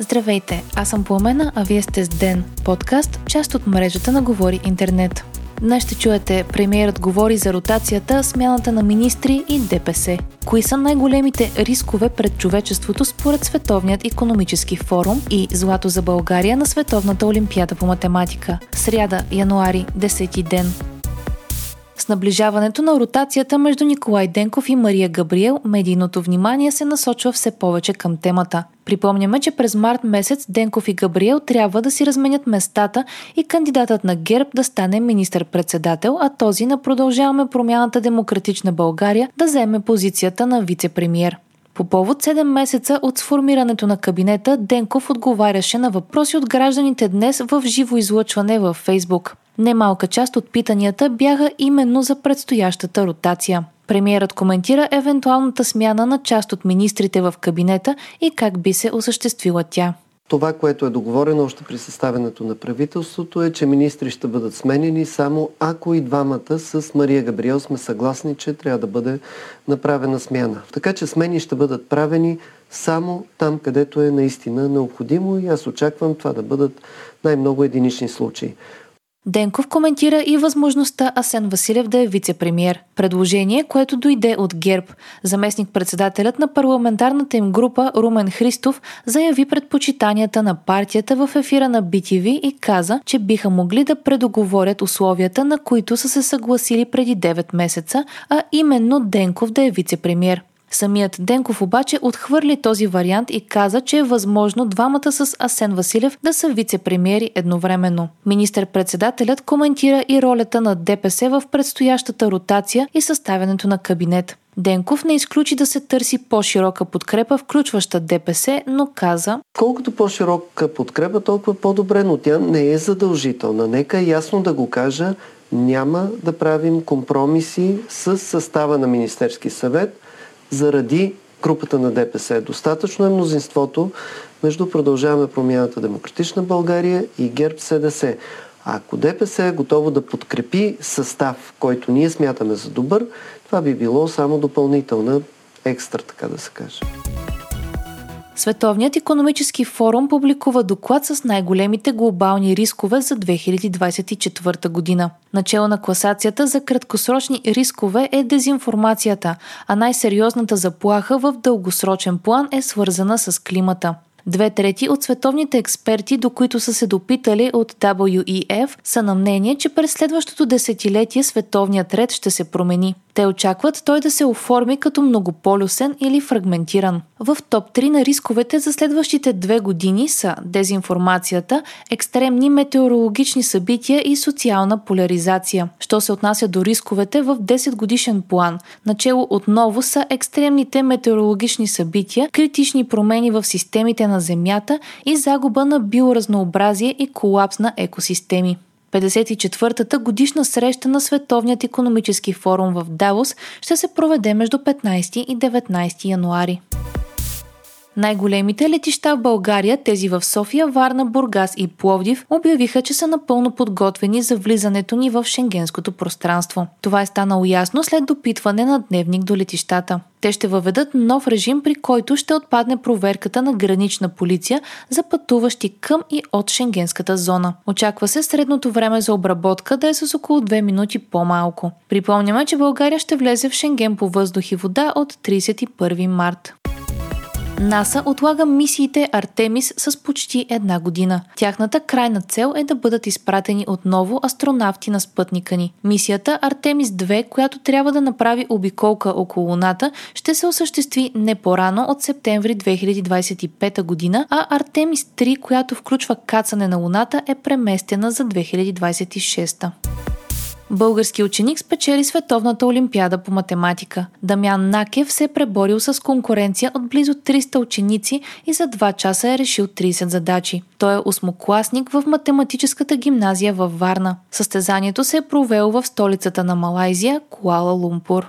Здравейте, аз съм Пламена, а вие сте с Ден, подкаст, част от мрежата на Говори Интернет. Днес ще чуете премиерът говори за ротацията, смяната на министри и ДПС. Кои са най-големите рискове пред човечеството според Световният економически форум и Злато за България на Световната олимпиада по математика. Сряда, януари, 10 ден. С наближаването на ротацията между Николай Денков и Мария Габриел, медийното внимание се насочва все повече към темата. Припомняме, че през март месец Денков и Габриел трябва да си разменят местата и кандидатът на ГЕРБ да стане министър-председател, а този на продължаваме промяната Демократична България да вземе позицията на вице-премьер. По повод 7 месеца от сформирането на кабинета, Денков отговаряше на въпроси от гражданите днес в живо излъчване във Фейсбук. Немалка част от питанията бяха именно за предстоящата ротация. Премиерът коментира евентуалната смяна на част от министрите в кабинета и как би се осъществила тя. Това, което е договорено още при съставянето на правителството е, че министри ще бъдат сменени само ако и двамата с Мария Габриел сме съгласни, че трябва да бъде направена смяна. Така че смени ще бъдат правени само там, където е наистина необходимо и аз очаквам това да бъдат най-много единични случаи. Денков коментира и възможността Асен Василев да е вице-премьер. Предложение, което дойде от ГЕРБ. Заместник-председателят на парламентарната им група Румен Христов заяви предпочитанията на партията в ефира на BTV и каза, че биха могли да предоговорят условията, на които са се съгласили преди 9 месеца, а именно Денков да е вице-премьер. Самият Денков обаче отхвърли този вариант и каза, че е възможно двамата с Асен Василев да са вице-премьери едновременно. Министър-председателят коментира и ролята на ДПС в предстоящата ротация и съставянето на кабинет. Денков не изключи да се търси по-широка подкрепа, включваща ДПС, но каза Колкото по-широка подкрепа, толкова по-добре, но тя не е задължителна. Нека ясно да го кажа, няма да правим компромиси с състава на Министерски съвет – заради групата на ДПС. Достатъчно е мнозинството между Продължаваме промяната Демократична България и ГЕРБ СДС. Ако ДПС е готово да подкрепи състав, който ние смятаме за добър, това би било само допълнителна екстра, така да се каже. Световният економически форум публикува доклад с най-големите глобални рискове за 2024 година. Начало на класацията за краткосрочни рискове е дезинформацията, а най-сериозната заплаха в дългосрочен план е свързана с климата. Две трети от световните експерти, до които са се допитали от WEF, са на мнение, че през следващото десетилетие световният ред ще се промени. Те очакват той да се оформи като многополюсен или фрагментиран. В топ 3 на рисковете за следващите две години са дезинформацията, екстремни метеорологични събития и социална поляризация. Що се отнася до рисковете в 10 годишен план, начало отново са екстремните метеорологични събития, критични промени в системите на Земята и загуба на биоразнообразие и колапс на екосистеми. 54-та годишна среща на Световният економически форум в Давос ще се проведе между 15 и 19 януари. Най-големите летища в България, тези в София, Варна, Бургас и Пловдив, обявиха, че са напълно подготвени за влизането ни в шенгенското пространство. Това е станало ясно след допитване на дневник до летищата. Те ще въведат нов режим, при който ще отпадне проверката на гранична полиция за пътуващи към и от шенгенската зона. Очаква се средното време за обработка да е с около 2 минути по-малко. Припомняме, че България ще влезе в Шенген по въздух и вода от 31 март. НАСА отлага мисиите Артемис с почти една година. Тяхната крайна цел е да бъдат изпратени отново астронавти на спътника ни. Мисията Артемис 2, която трябва да направи обиколка около Луната, ще се осъществи не по-рано от септември 2025 година, а Артемис 3, която включва кацане на Луната, е преместена за 2026. Български ученик спечели Световната олимпиада по математика. Дамян Накев се е преборил с конкуренция от близо 300 ученици и за 2 часа е решил 30 задачи. Той е осмокласник в математическата гимназия във Варна. Състезанието се е провело в столицата на Малайзия, Куала Лумпур.